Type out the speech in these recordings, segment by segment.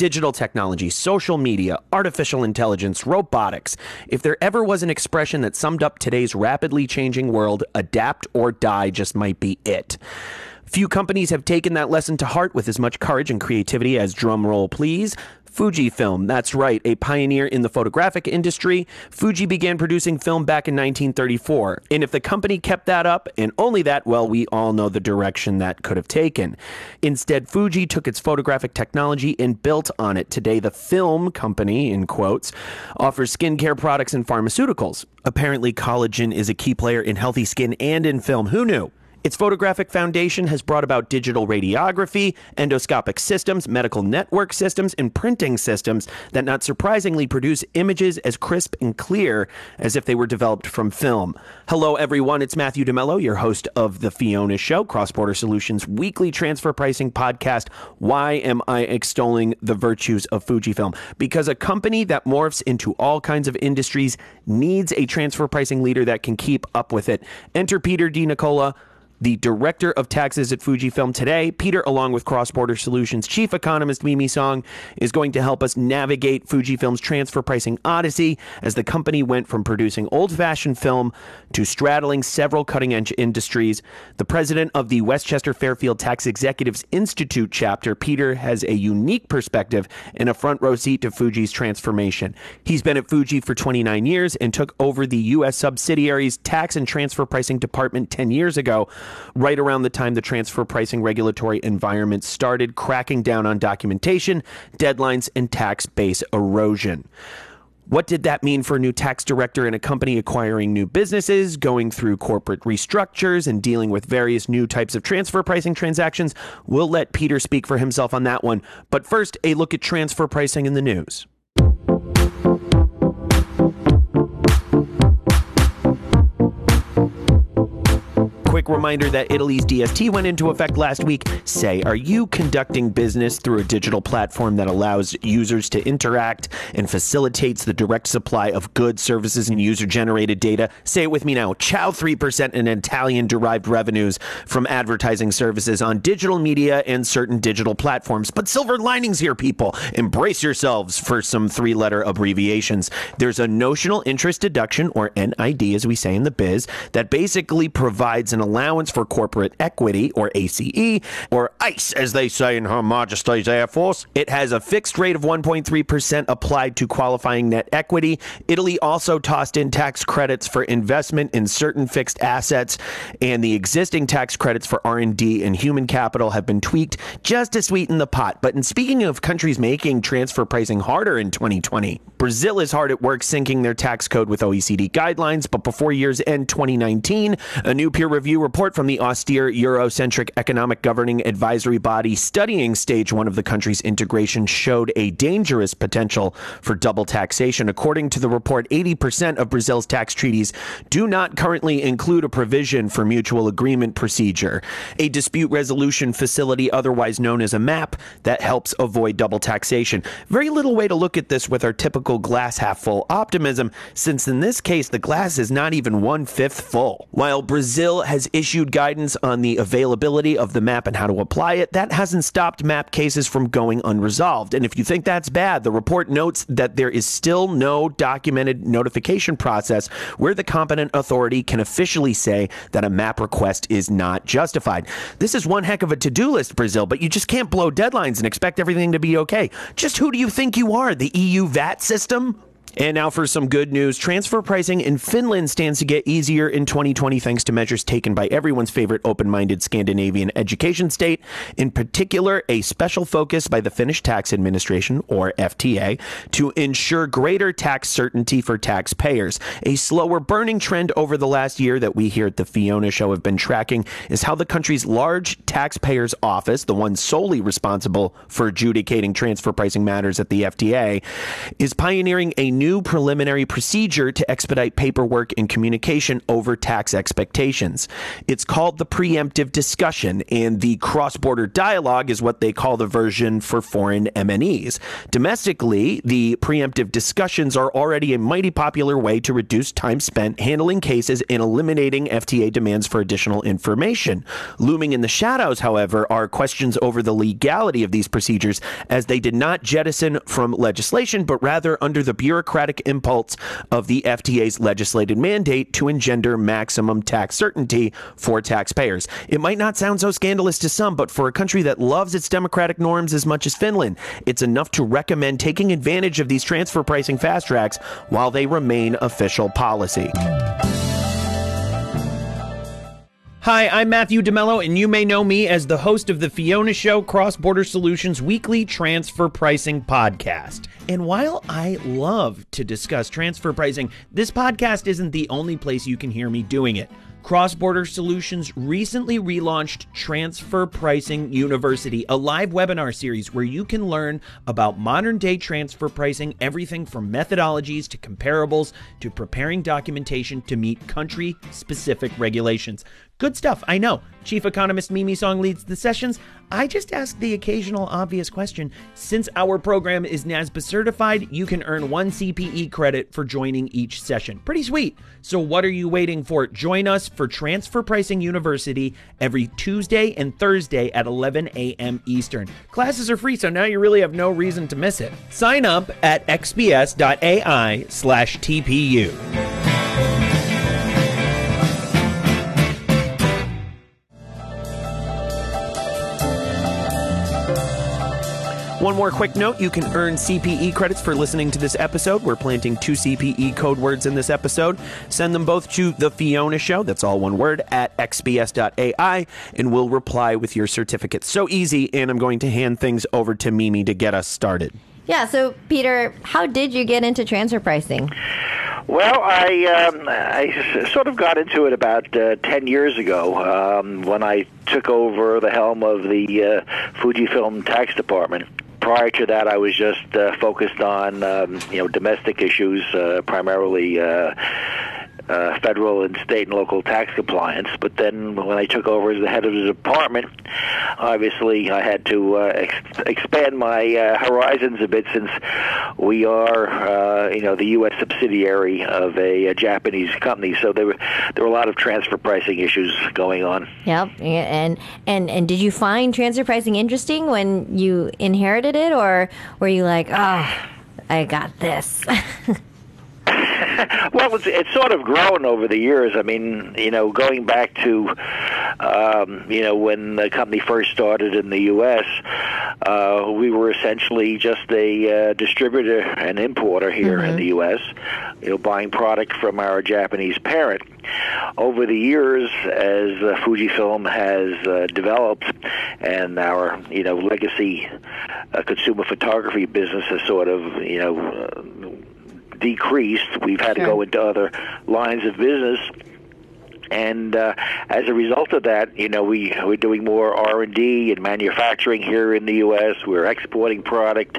digital technology, social media, artificial intelligence, robotics. If there ever was an expression that summed up today's rapidly changing world, adapt or die just might be it. Few companies have taken that lesson to heart with as much courage and creativity as drumroll please. Fujifilm, that's right, a pioneer in the photographic industry. Fuji began producing film back in 1934. And if the company kept that up, and only that, well, we all know the direction that could have taken. Instead, Fuji took its photographic technology and built on it. Today, the film company, in quotes, offers skincare products and pharmaceuticals. Apparently, collagen is a key player in healthy skin and in film. Who knew? Its photographic foundation has brought about digital radiography, endoscopic systems, medical network systems, and printing systems that not surprisingly produce images as crisp and clear as if they were developed from film. Hello, everyone. It's Matthew DeMello, your host of The Fiona Show, Cross Border Solutions weekly transfer pricing podcast. Why am I extolling the virtues of Fujifilm? Because a company that morphs into all kinds of industries needs a transfer pricing leader that can keep up with it. Enter Peter De Nicola the director of taxes at Fujifilm today. Peter, along with Cross Border Solutions chief economist Mimi Song, is going to help us navigate Fujifilm's transfer pricing odyssey as the company went from producing old fashioned film to straddling several cutting edge industries. The president of the Westchester Fairfield Tax Executives Institute chapter, Peter, has a unique perspective and a front row seat to Fuji's transformation. He's been at Fuji for 29 years and took over the U.S. subsidiary's tax and transfer pricing department 10 years ago right around the time the transfer pricing regulatory environment started cracking down on documentation, deadlines, and tax base erosion. What did that mean for a new tax director in a company acquiring new businesses, going through corporate restructures, and dealing with various new types of transfer pricing transactions? We'll let Peter speak for himself on that one. But first, a look at transfer pricing in the news. Quick reminder that Italy's DST went into effect last week. Say, are you conducting business through a digital platform that allows users to interact and facilitates the direct supply of goods, services, and user generated data? Say it with me now. Chow 3% in Italian derived revenues from advertising services on digital media and certain digital platforms. But silver linings here, people. Embrace yourselves for some three letter abbreviations. There's a notional interest deduction, or NID as we say in the biz, that basically provides an allowance for corporate equity, or ACE, or ICE, as they say in Her Majesty's Air Force. It has a fixed rate of 1.3% applied to qualifying net equity. Italy also tossed in tax credits for investment in certain fixed assets, and the existing tax credits for R&D and human capital have been tweaked just to sweeten the pot. But in speaking of countries making transfer pricing harder in 2020, Brazil is hard at work syncing their tax code with OECD guidelines, but before year's end 2019, a new peer review report from the austere Eurocentric economic governing advisory body studying stage one of the country's integration showed a dangerous potential for double taxation. According to the report, 80% of Brazil's tax treaties do not currently include a provision for mutual agreement procedure, a dispute resolution facility, otherwise known as a MAP, that helps avoid double taxation. Very little way to look at this with our typical glass half full optimism, since in this case, the glass is not even one fifth full. While Brazil has issued guidance on the availability of the map and how to apply it, that hasn't stopped map cases from going unresolved. And if you think that's bad, the report notes that there is still no documented notification process where the competent authority can officially say that a map request is not justified. This is one heck of a to do list, Brazil, but you just can't blow deadlines and expect everything to be okay. Just who do you think you are? The EU VAT system? And now for some good news. Transfer pricing in Finland stands to get easier in 2020 thanks to measures taken by everyone's favorite open minded Scandinavian education state. In particular, a special focus by the Finnish Tax Administration, or FTA, to ensure greater tax certainty for taxpayers. A slower burning trend over the last year that we here at the Fiona Show have been tracking is how the country's large taxpayers office, the one solely responsible for adjudicating transfer pricing matters at the FTA, is pioneering a new preliminary procedure to expedite paperwork and communication over tax expectations. It's called the preemptive discussion, and the cross border dialogue is what they call the version for foreign MNEs. Domestically, the preemptive discussions are already a mighty popular way to reduce time spent handling cases and eliminating FTA demands for additional information. Looming in the shadows, however, are questions over the legality of these procedures as they did not jettison from legislation, but rather under the bureaucratic impulse of the FTA's legislated mandate to engender maximum tax certainty for taxpayers. It might not sound so scandalous to some, but for a country that loves its democratic norms as much as Finland, it's enough to recommend taking advantage of these transfer pricing fast tracks while they remain official policy. Hi, I'm Matthew DeMello, and you may know me as the host of the Fiona Show Cross Border Solutions weekly transfer pricing podcast. And while I love to discuss transfer pricing, this podcast isn't the only place you can hear me doing it. Cross Border Solutions recently relaunched Transfer Pricing University, a live webinar series where you can learn about modern day transfer pricing, everything from methodologies to comparables to preparing documentation to meet country specific regulations. Good stuff, I know. Chief Economist Mimi Song leads the sessions. I just ask the occasional obvious question. Since our program is NASBA certified, you can earn one CPE credit for joining each session. Pretty sweet. So, what are you waiting for? Join us for Transfer Pricing University every Tuesday and Thursday at 11 a.m. Eastern. Classes are free, so now you really have no reason to miss it. Sign up at xbs.ai slash TPU. One more quick note you can earn CPE credits for listening to this episode. We're planting two CPE code words in this episode. Send them both to The Fiona Show, that's all one word, at xbs.ai, and we'll reply with your certificate. So easy, and I'm going to hand things over to Mimi to get us started. Yeah, so Peter, how did you get into transfer pricing? Well, I um, I sort of got into it about uh, ten years ago um, when I took over the helm of the uh, Fujifilm tax department prior to that, I was just uh, focused on um, you know domestic issues, uh, primarily uh, uh, federal and state and local tax compliance. But then when I took over as the head of the department, obviously I had to uh, ex- expand my uh, horizons a bit since we are, uh, you know, the U.S. subsidiary of a, a Japanese company. So there were there were a lot of transfer pricing issues going on. Yep. And and and did you find transfer pricing interesting when you inherited it, or were you like, oh, I got this? well, it's, it's sort of grown over the years. I mean, you know, going back to, um, you know, when the company first started in the U.S., uh, we were essentially just a uh, distributor and importer here mm-hmm. in the U.S., you know, buying product from our Japanese parent. Over the years, as uh, Fujifilm has uh, developed and our, you know, legacy uh, consumer photography business has sort of, you know, uh, decreased. We've had sure. to go into other lines of business and uh, as a result of that, you know, we we're doing more R and D and manufacturing here in the U.S. We're exporting product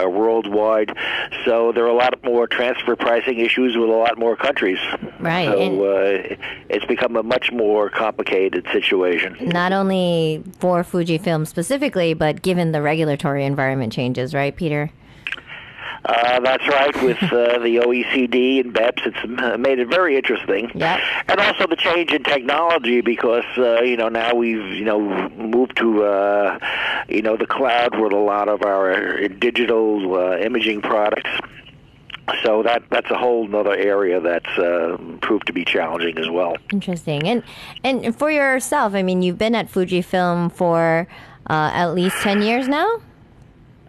uh, worldwide, so there are a lot more transfer pricing issues with a lot more countries. Right. So uh, it's become a much more complicated situation. Not only for Fujifilm specifically, but given the regulatory environment changes, right, Peter? Uh, that's right. With uh, the OECD and BEPS, it's made it very interesting. Yep. And also the change in technology, because uh, you know now we've you know moved to uh, you know the cloud with a lot of our digital uh, imaging products. So that that's a whole other area that's uh, proved to be challenging as well. Interesting. And and for yourself, I mean, you've been at Fujifilm for uh, at least ten years now.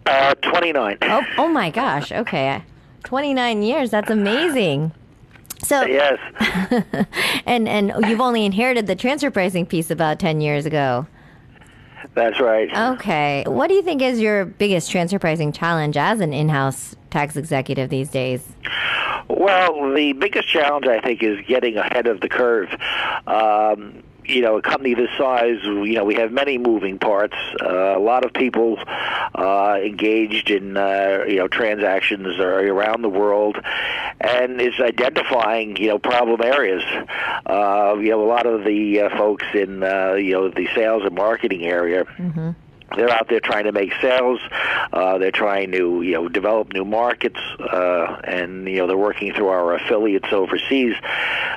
Uh, 29. Oh, oh my gosh. Okay. 29 years. That's amazing. So yes, and and you've only inherited the transfer pricing piece about ten years ago. That's right. Okay, what do you think is your biggest transfer pricing challenge as an in-house tax executive these days? Well, the biggest challenge I think is getting ahead of the curve. Um, you know, a company this size, you know, we have many moving parts. Uh, a lot of people uh, engaged in, uh, you know, transactions around the world, and it's identifying, you know, problem areas. Uh, you know, a lot of the uh, folks in, uh, you know, the sales and marketing area. Mm-hmm they're out there trying to make sales. Uh, they're trying to you know develop new markets, uh, and you know they're working through our affiliates overseas.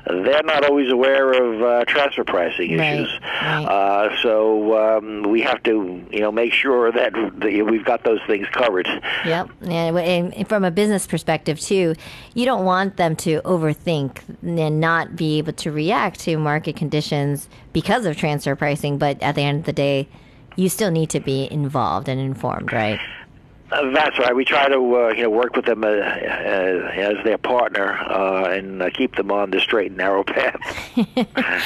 They're not always aware of uh, transfer pricing issues, right, right. Uh, so um, we have to you know make sure that we've got those things covered. Yep, and from a business perspective too, you don't want them to overthink and not be able to react to market conditions because of transfer pricing. But at the end of the day you still need to be involved and informed, right? Uh, that's right. We try to uh, you know work with them uh, uh as their partner uh, and uh, keep them on the straight and narrow path.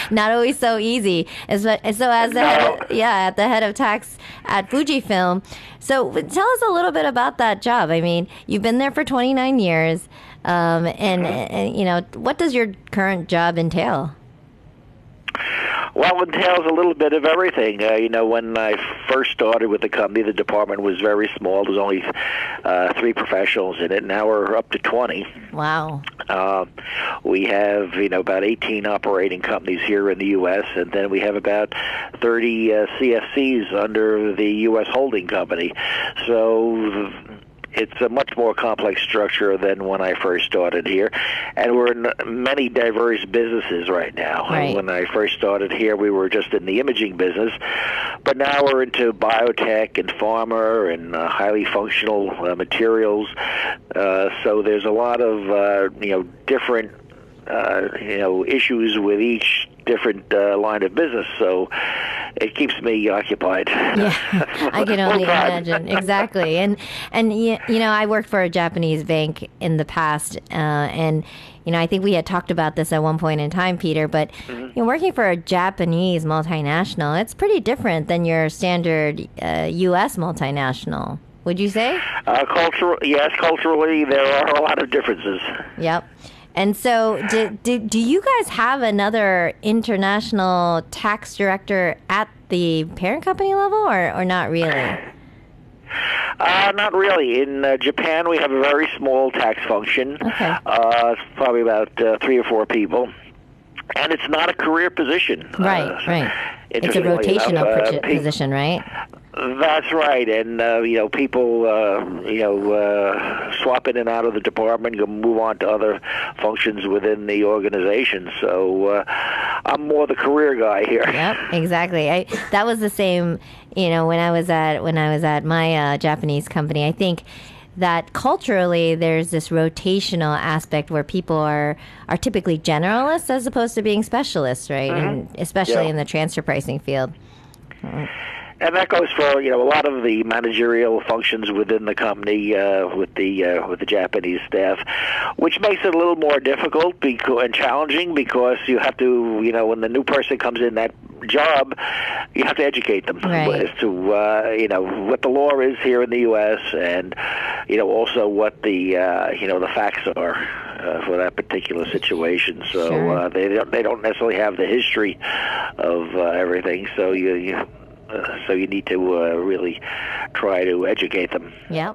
Not always so easy. As so as the no. head, yeah at the head of tax at Fujifilm. So tell us a little bit about that job. I mean, you've been there for 29 years, um, and, mm-hmm. and you know what does your current job entail? Well, it entails a little bit of everything. Uh, you know, when I first started with the company, the department was very small. There was only uh, three professionals in it. Now we're up to 20. Wow. Uh, we have, you know, about 18 operating companies here in the U.S., and then we have about 30 uh, CFCs under the U.S. holding company. So it's a much more complex structure than when I first started here, and we're in many diverse businesses right now. Right. When I first started here, we were just in the imaging business, but now we're into biotech and pharma and uh, highly functional uh, materials. Uh, so there's a lot of uh, you know different uh, you know issues with each different uh, line of business. So it keeps me occupied. Yeah, I can only imagine exactly. And and you know, I worked for a Japanese bank in the past, uh, and you know, I think we had talked about this at one point in time, Peter. But mm-hmm. you know, working for a Japanese multinational, it's pretty different than your standard uh, U.S. multinational. Would you say? Uh, cultural, yes, culturally there are a lot of differences. Yep. And so, do, do, do you guys have another international tax director at the parent company level, or, or not really? Uh, not really. In uh, Japan, we have a very small tax function. Okay. Uh, it's probably about uh, three or four people. And it's not a career position. Right, uh, right. It's a rotational enough, position, right? That's right, and uh, you know people uh, you know uh, swap in and out of the department, move on to other functions within the organization. So uh, I'm more the career guy here. Yep, exactly. I, that was the same. You know, when I was at when I was at my uh, Japanese company, I think that culturally there's this rotational aspect where people are are typically generalists as opposed to being specialists, right? Mm-hmm. And especially yeah. in the transfer pricing field. Mm-hmm and that goes for you know a lot of the managerial functions within the company uh, with the uh, with the Japanese staff, which makes it a little more difficult because, and challenging because you have to you know when the new person comes in that job, you have to educate them right. as to uh, you know what the law is here in the U.S. and you know also what the uh, you know the facts are uh, for that particular situation. So sure. uh, they don't, they don't necessarily have the history of uh, everything. So you, you so you need to uh, really try to educate them. Yeah.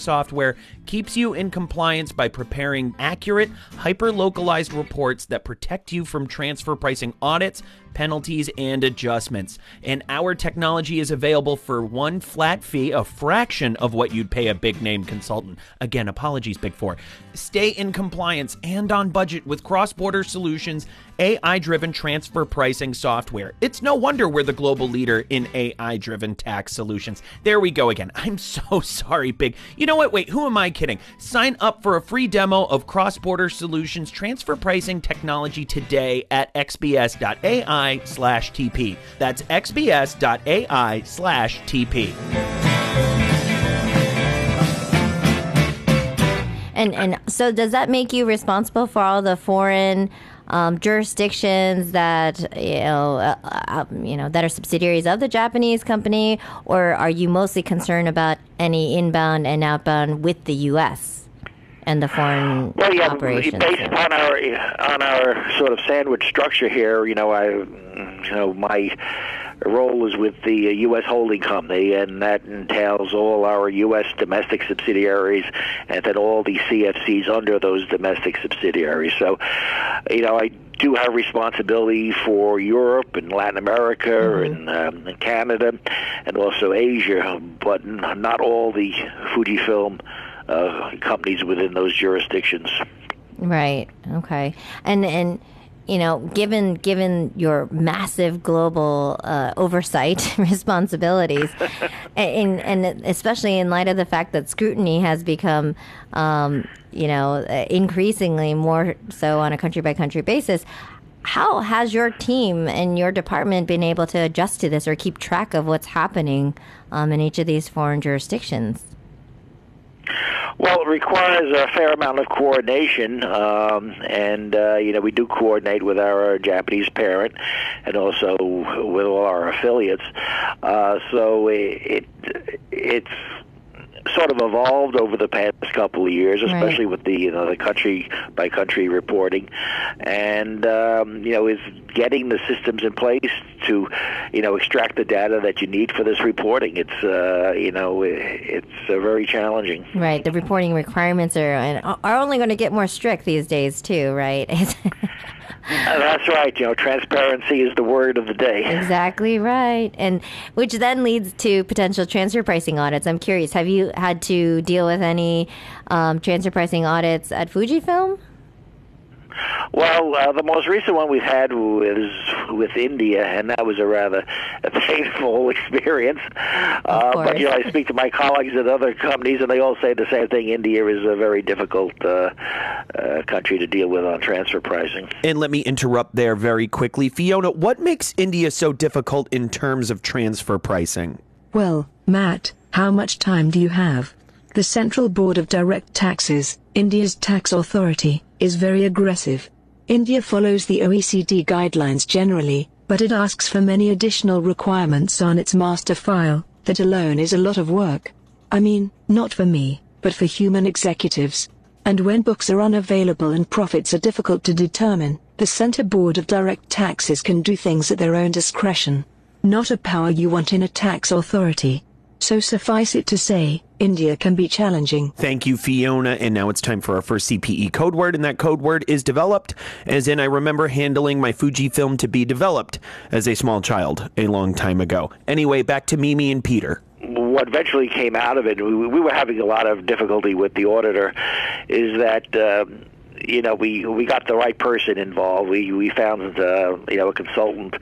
software keeps you in compliance by preparing accurate, hyper localized reports that protect you from transfer pricing audits, penalties, and adjustments. And our technology is available for one flat fee, a fraction of what you'd pay a big name consultant. Again, apologies, Big Four. Stay in compliance and on budget with Cross Border Solutions AI driven transfer pricing software. It's no wonder we're the global leader in AI driven tax solutions. There we go again. I'm so sorry, Big. You know what? Wait, who am I kidding? Sign up for a free demo of Cross Border Solutions transfer pricing technology today at xbs.ai xbs.ai slash TP. That's xbs.ai slash TP. And and so does that make you responsible for all the foreign um, jurisdictions that you know uh, uh, you know that are subsidiaries of the Japanese company, or are you mostly concerned about any inbound and outbound with the U.S. and the foreign well, yeah, operations? Based on our on our sort of sandwich structure here, you know, I you know my role is with the U.S. holding company, and that entails all our U.S. domestic subsidiaries and then all the CFCs under those domestic subsidiaries. So, you know, I do have responsibility for Europe and Latin America mm-hmm. and, um, and Canada and also Asia, but not all the Fujifilm uh, companies within those jurisdictions. Right. Okay. And and you know, given given your massive global uh, oversight responsibilities, and, and especially in light of the fact that scrutiny has become, um, you know, increasingly more so on a country by country basis, how has your team and your department been able to adjust to this or keep track of what's happening um, in each of these foreign jurisdictions? Well, it requires a fair amount of coordination, um, and uh, you know we do coordinate with our Japanese parent, and also with all our affiliates. Uh, so it, it it's sort of evolved over the past couple of years, especially right. with the you know the country by country reporting, and um, you know is getting the systems in place to you know extract the data that you need for this reporting. It's uh, you know it's uh, very challenging. Right, the reporting requirements are are only going to get more strict these days too. Right. Uh, that's right. You know, transparency is the word of the day. Exactly right. And which then leads to potential transfer pricing audits. I'm curious, have you had to deal with any um, transfer pricing audits at Fujifilm? Well, uh, the most recent one we've had was with India, and that was a rather painful experience. Uh, but you know, I speak to my colleagues at other companies, and they all say the same thing. India is a very difficult uh, uh, country to deal with on transfer pricing. And let me interrupt there very quickly, Fiona. What makes India so difficult in terms of transfer pricing? Well, Matt, how much time do you have? The Central Board of Direct Taxes, India's tax authority, is very aggressive. India follows the OECD guidelines generally, but it asks for many additional requirements on its master file, that alone is a lot of work. I mean, not for me, but for human executives. And when books are unavailable and profits are difficult to determine, the Central Board of Direct Taxes can do things at their own discretion. Not a power you want in a tax authority. So suffice it to say, India can be challenging. Thank you, Fiona. And now it's time for our first CPE code word, and that code word is developed, as in I remember handling my Fujifilm to be developed as a small child a long time ago. Anyway, back to Mimi and Peter what eventually came out of it, we, we, were having a lot of difficulty with the auditor, is that um, you know, we we got the right person involved. We we found uh, you know a consultant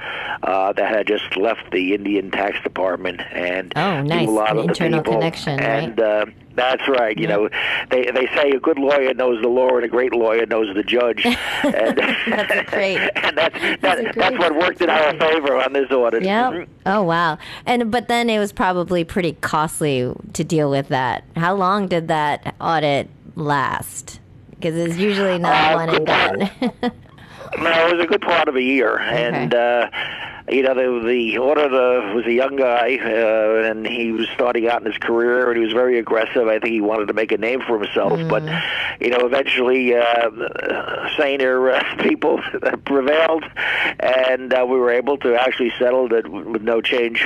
uh, that had just left the Indian tax department and oh, nice. knew a lot An of the internal people. connection, and right? uh, that's right. You yeah. know, they they say a good lawyer knows the law and a great lawyer knows the judge. And, that's great. and that's that, that's, that's what worked in our favor on this audit. Yeah. Mm-hmm. Oh wow. And but then it was probably pretty costly to deal with that. How long did that audit last? Because it's usually not uh, one and done. no, it was a good part of a year, okay. and uh, you know, the the auditor was a young guy, uh, and he was starting out in his career, and he was very aggressive. I think he wanted to make a name for himself, mm. but you know, eventually, uh, saner uh, people prevailed, and uh, we were able to actually settle it with no change.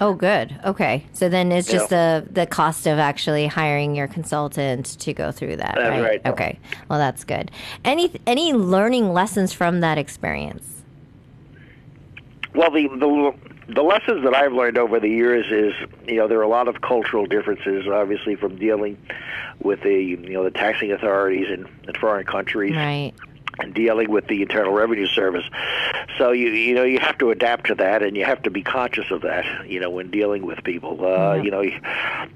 Oh, good. Okay, so then it's just yeah. the the cost of actually hiring your consultant to go through that. Right. right. Okay. Well, that's good. Any any learning lessons from that experience? Well, the, the the lessons that I've learned over the years is, you know, there are a lot of cultural differences, obviously, from dealing with the, you know, the taxing authorities in, in foreign countries. Right. Dealing with the Internal Revenue Service, so you you know you have to adapt to that, and you have to be conscious of that. You know when dealing with people, uh, you know you,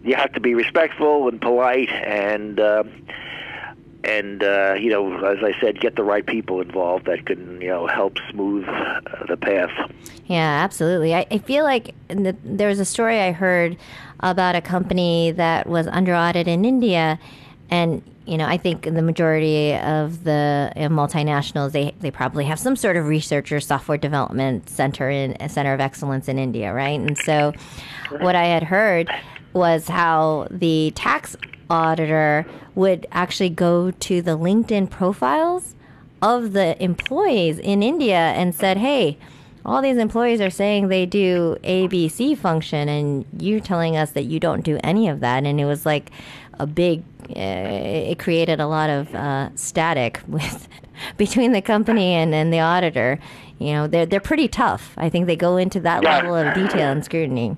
you have to be respectful and polite, and uh, and uh, you know, as I said, get the right people involved that can you know help smooth uh, the path. Yeah, absolutely. I, I feel like the, there was a story I heard about a company that was under audit in India, and you know, I think the majority of the multinationals they they probably have some sort of research or software development center in a center of excellence in India, right? And so, what I had heard was how the tax auditor would actually go to the LinkedIn profiles of the employees in India and said, "Hey." all these employees are saying they do ABC function, and you're telling us that you don't do any of that. And it was like a big, uh, it created a lot of uh, static with between the company and, and the auditor. You know, they're they're pretty tough. I think they go into that Yeah. level of detail and scrutiny.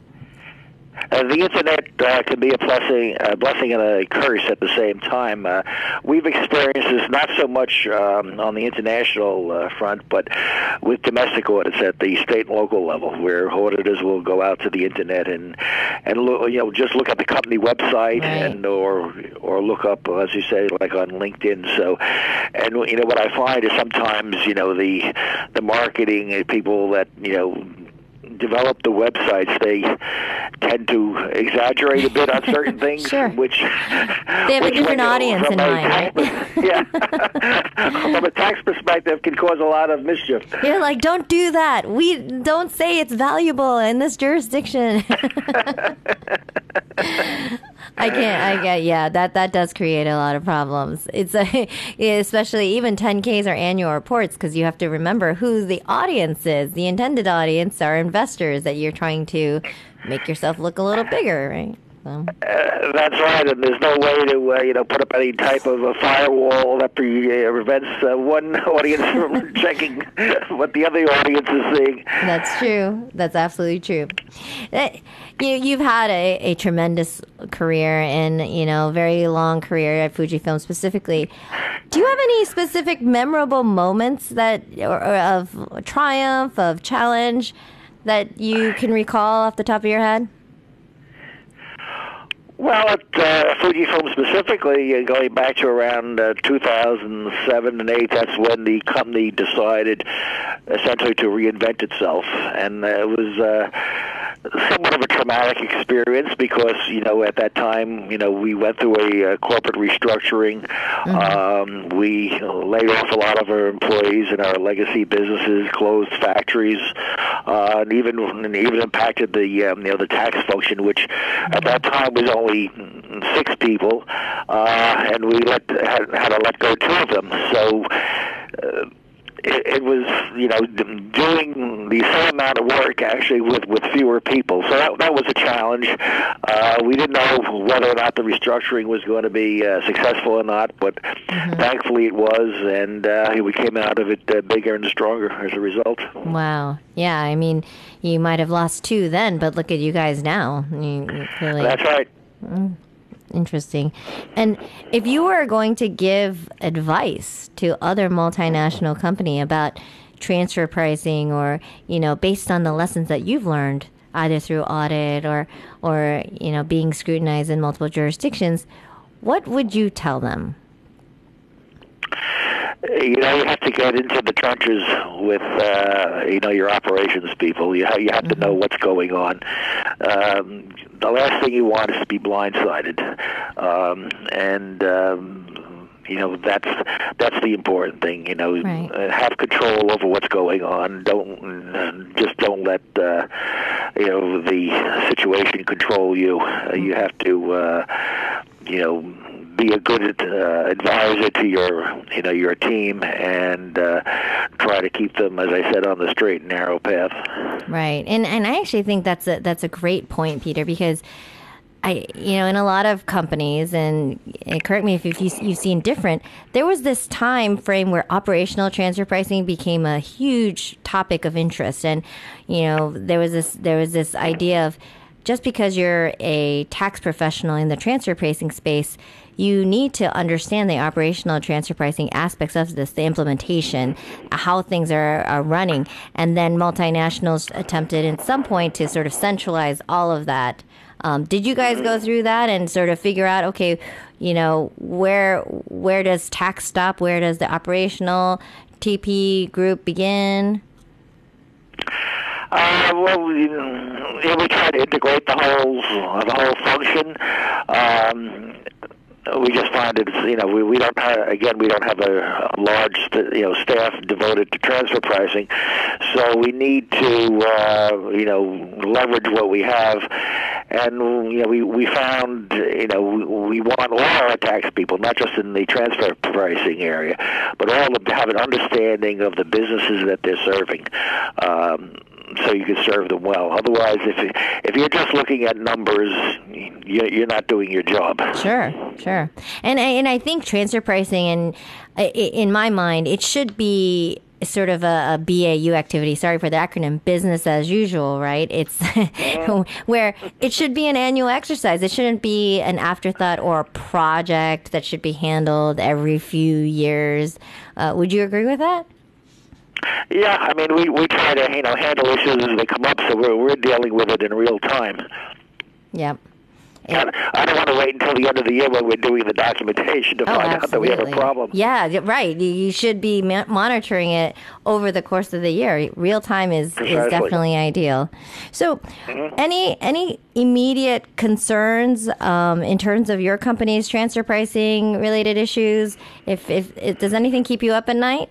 Uh, the internet uh, can be a blessing, a blessing and a curse at the same time. Uh, we've experienced this not so much um, on the international uh, front, but with domestic audits at the state and local level, where auditors will go out to the internet and and look, you know just look at the company website Right. and or or look up, as you say, like on LinkedIn. So, and you know what I find is sometimes you know the the marketing people that you know develop the websites, they tend to exaggerate a bit on certain things, Sure. which they have a different audience in mind, right? yeah, from a tax perspective, can cause a lot of mischief. You're like, don't do that. We don't say it's valuable in this jurisdiction. I can't. I get. Yeah, that that does create a lot of problems. It's a, especially even 10ks or annual reports because you have to remember who the audience is. The intended audience are investors that you're trying to make yourself look a little bigger, right? So. Uh, that's right, and there's no way to uh, you know put up any type of a firewall that uh, prevents uh, one audience from checking what the other audience is seeing. That's true. That's absolutely true. Uh, You, you've had a, a tremendous career and, you know, very long career at Fujifilm specifically. Do you have any specific memorable moments that, or, or of triumph, of challenge that you can recall off the top of your head? Well, at uh, Fujifilm specifically, uh, going back to around uh, 2007 and 8, that's when the company decided essentially to reinvent itself. And uh, it was uh, somewhat of a traumatic experience because, you know, at that time, you know, we went through a uh, corporate restructuring. Um, we laid off a lot of our employees in our legacy businesses, closed factories, uh, and even and even impacted the um, you know the tax function, which at that time was only six people, uh, and we let had, had to let go two of them. So. Uh, it, it was, you know, doing the same amount of work actually with with fewer people. So that that was a challenge. Uh, we didn't know whether or not the restructuring was going to be uh, successful or not, but thankfully it was, and uh, we came out of it uh, bigger and stronger as a result. Wow. Yeah, I mean, you might have lost two then, but look at you guys now. You, you clearly That's right. Interesting. And if you were going to give advice to other multinational company about transfer pricing or, you know, based on the lessons that you've learned either through audit or or, you know, being scrutinized in multiple jurisdictions, what would you tell them? You know, you have to get into the trenches with, uh, you know, your operations people. You have, you have to know what's going on. Um, the last thing you want is to be blindsided, um, and um, you know that's that's the important thing. You know, Right. uh, have control over what's going on. Don't just don't let uh, you know the situation control you. Uh, you have to, uh, you know be a good uh, advisor to your you know your team and uh, try to keep them, as I said, on the straight and narrow path. Right. And and I actually think that's a that's a great point, Peter, because I you know, in a lot of companies and, correct me if, if you, you've seen different, there was this time frame where operational transfer pricing became a huge topic of interest and you know, there was this there was this idea of just because you're a tax professional in the transfer pricing space, you need to understand the operational transfer pricing aspects of this, the implementation, how things are, are running. And then multinationals attempted at some point to sort of centralize all of that Um, did you guys go through that and sort of figure out, okay, you know, where where does tax stop? Where does the operational TP group begin? Uh, well, we, yeah, we try to integrate the whole the whole function. Um, we just find it's you know we, we don't have, again we don't have a, a large you know staff devoted to transfer pricing, so we need to uh, you know leverage what we have, and you know we we found you know we, we want all our tax people not just in the transfer pricing area, but all of to have an understanding of the businesses that they're serving. Um, so you can serve them well. Otherwise, if if you're just looking at numbers, you're not doing your job. Sure, sure. And and I think transfer pricing, and in my mind, it should be sort of a, a, BAU activity. Sorry for the acronym, business as usual, right? It's where it should be an annual exercise. It shouldn't be an afterthought or a project that should be handled every few years. Uh, would you agree with that? Yeah, I mean, we we try to you know handle issues as they come up, so we're we're dealing with it in real time. Yep. And I don't want to wait until the end of the year when we're doing the documentation to oh, find absolutely. out that we have a problem. Yeah, right. You should be monitoring it over the course of the year. Real time is, is definitely ideal. So, mm-hmm. any any immediate concerns um, in terms of your company's transfer pricing related issues? If, if, if does anything keep you up at night?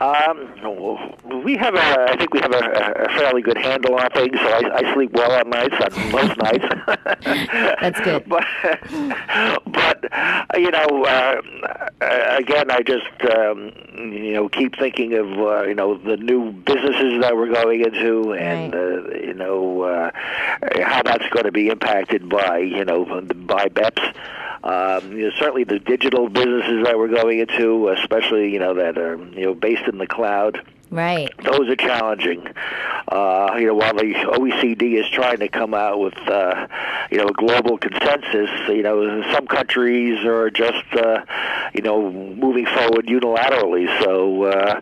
Um, we have a, I think we have a, a fairly good handle on things. So I, I sleep well on nights, on most nights. That's good. but, but you know, uh, again, I just um, you know keep thinking of uh, you know the new businesses that we're going into, and right. uh, you know uh, how that's going to be impacted by you know by BEPS. Um, you know, certainly the digital businesses that we're going into, especially you know that are you know based in the cloud. Right. Those are challenging. Uh, you know, while the OECD is trying to come out with, uh, you know, a global consensus, you know, some countries are just, uh, you know, moving forward unilaterally. So, uh,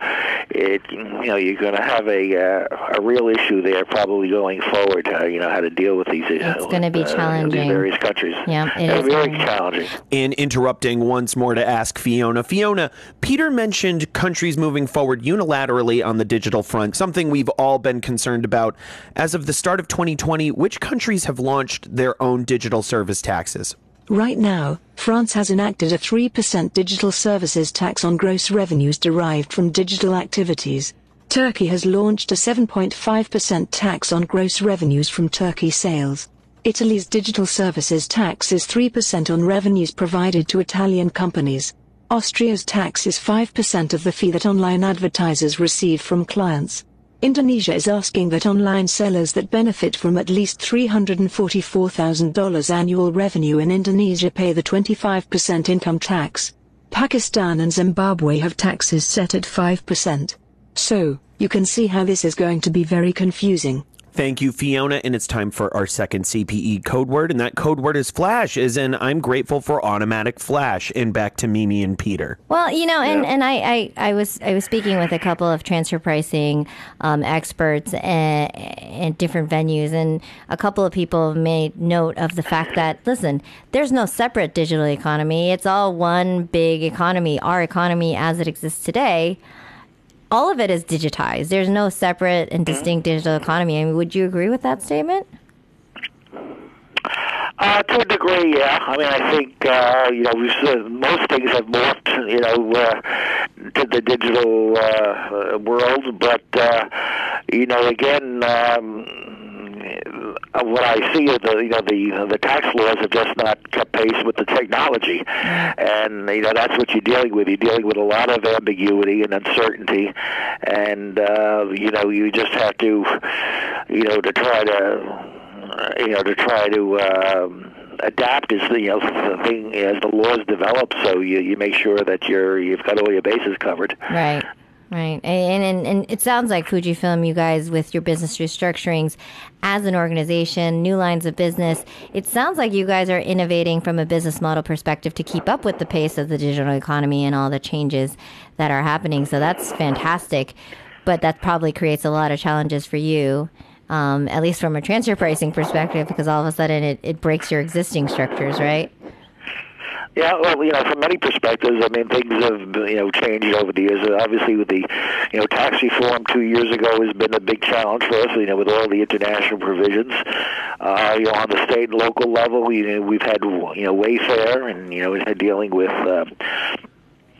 it, you know, you're going to have a uh, a real issue there probably going forward. Uh, you know, how to deal with these. Issues. It's going to be uh, challenging. These various countries. Yeah, it is very challenging. In interrupting once more to ask Fiona, Fiona, Peter mentioned countries moving forward unilaterally on the digital front, something we've all been concerned about. As of the start of 2020, which countries have launched their own digital service taxes? Right now, France has enacted a 3% digital services tax on gross revenues derived from digital activities. Turkey has launched a 7.5% tax on gross revenues from Turkey sales. Italy's digital services tax is 3% on revenues provided to Italian companies. Austria's tax is 5% of the fee that online advertisers receive from clients. Indonesia is asking that online sellers that benefit from at least $344,000 annual revenue in Indonesia pay the 25% income tax. Pakistan and Zimbabwe have taxes set at 5%. So, you can see how this is going to be very confusing. Thank you, Fiona. And it's time for our second CPE code word. And that code word is flash, as in I'm grateful for automatic flash. And back to Mimi and Peter. Well, you know, and, yeah. and I, I, I, was I was speaking with a couple of transfer pricing um, experts at, at different venues, and a couple of people made note of the fact that, listen, there's no separate digital economy. It's all one big economy. Our economy as it exists today all of it is digitized. There's no separate and distinct digital economy. I mean, would you agree with that statement? Uh, to a degree, yeah. I mean, I think uh, you know uh, most things have morphed, you know, uh, to the digital uh, world. But uh, you know, again, um, what I see is the you know the the tax laws have just not kept pace with the technology, and you know that's what you're dealing with. You're dealing with a lot of ambiguity and uncertainty, and uh, you know you just have to you know to try to you know to try to. Um, adapt as the you know the thing as the laws develop so you you make sure that you're you've got all your bases covered right Right. And, and, and it sounds like Fujifilm, you guys, with your business restructurings as an organization, new lines of business, it sounds like you guys are innovating from a business model perspective to keep up with the pace of the digital economy and all the changes that are happening. So that's fantastic. But that probably creates a lot of challenges for you. um, at least from a transfer pricing perspective, because all of a sudden it, it breaks your existing structures, right? Yeah, well, you know, from many perspectives, I mean, things have you know changed over the years. Obviously, with the you know tax reform two years ago has been a big challenge for us. You know, with all the international provisions, uh, you know, on the state and local level, you know, we've had you know Wayfair, and you know, we've had dealing with. Uh,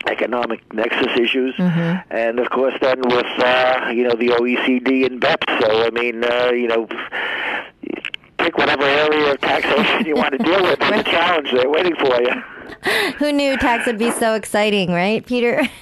economic nexus issues, mm-hmm. and of course, then with uh, you know the OECD and BEPS. So I mean, uh, you know, pick whatever area of taxation you want to deal with. There's a challenge there waiting for you. Who knew tax would be so exciting, right, Peter?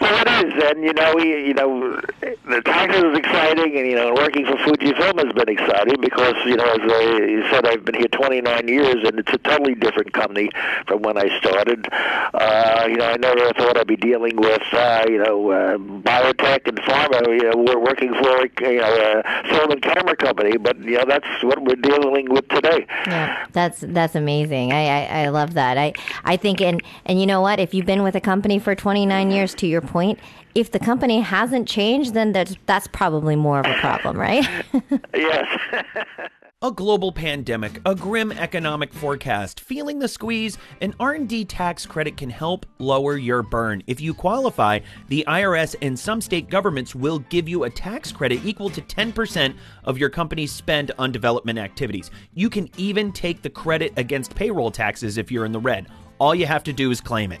well, it is, and you know, we, you know, the taxes is exciting, and you know, working for Fujifilm has been exciting because you know, as I said, I've been here 29 years, and it's a totally different company from when I started. Uh, you know, I never thought I'd be dealing with uh, you know uh, biotech and pharma. You know, we're working for you know a film and camera company, but you know, that's what we're dealing with today. Yeah, that's that's amazing. I, I I love that. I I think and and you know what, if you've been been with a company for 29 years, to your point, if the company hasn't changed, then that's, that's probably more of a problem, right? yes. a global pandemic, a grim economic forecast, feeling the squeeze, an R&D tax credit can help lower your burn. If you qualify, the IRS and some state governments will give you a tax credit equal to 10% of your company's spend on development activities. You can even take the credit against payroll taxes if you're in the red. All you have to do is claim it.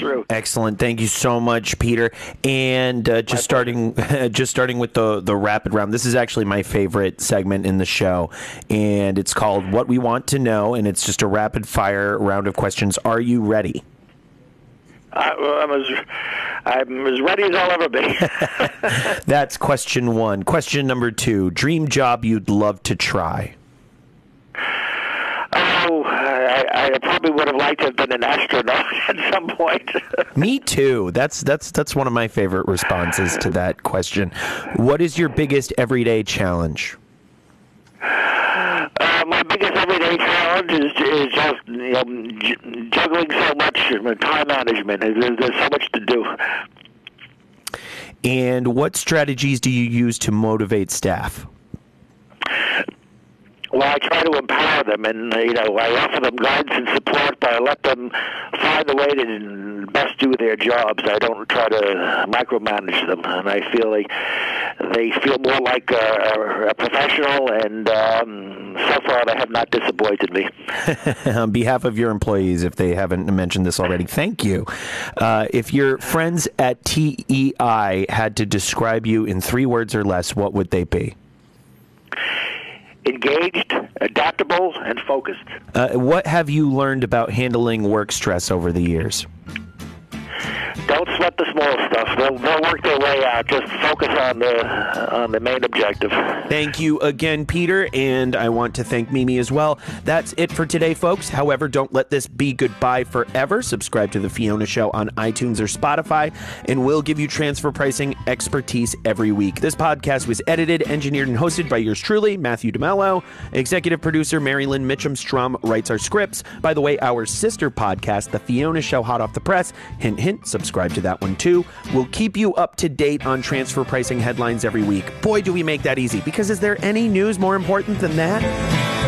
true. Excellent. Thank you so much, Peter. And uh, just starting, just starting with the the rapid round. This is actually my favorite segment in the show, and it's called "What We Want to Know," and it's just a rapid fire round of questions. Are you ready? I, am as I'm as ready as I'll ever be. That's question one. Question number two: Dream job you'd love to try. I, I, probably would have liked to have been an astronaut at some point. Me too. That's that's that's one of my favorite responses to that question. What is your biggest everyday challenge? Uh, my biggest everyday challenge is, is just you know, j- juggling so much time management. There's, there's so much to do. And what strategies do you use to motivate staff? Well, I try to empower them, and you know, I offer them guidance and support, but I let them find the way to best do their jobs. I don't try to micromanage them, and I feel like they feel more like a, a professional, and um, so far they have not disappointed me. On behalf of your employees, if they haven't mentioned this already, thank you. Uh, if your friends at TEI had to describe you in three words or less, what would they be? Engaged, adaptable, and focused. Uh, what have you learned about handling work stress over the years? Don't sweat the small stuff. They'll, they'll work their way out. Just focus on the on the main objective. Thank you again, Peter, and I want to thank Mimi as well. That's it for today, folks. However, don't let this be goodbye forever. Subscribe to the Fiona Show on iTunes or Spotify, and we'll give you transfer pricing expertise every week. This podcast was edited, engineered, and hosted by yours truly, Matthew DeMello. Executive producer Marilyn Mitchum Strum writes our scripts. By the way, our sister podcast, The Fiona Show, hot off the press. Hint, hint. Subscribe subscribe to that one too. We'll keep you up to date on transfer pricing headlines every week. Boy, do we make that easy, because is there any news more important than that?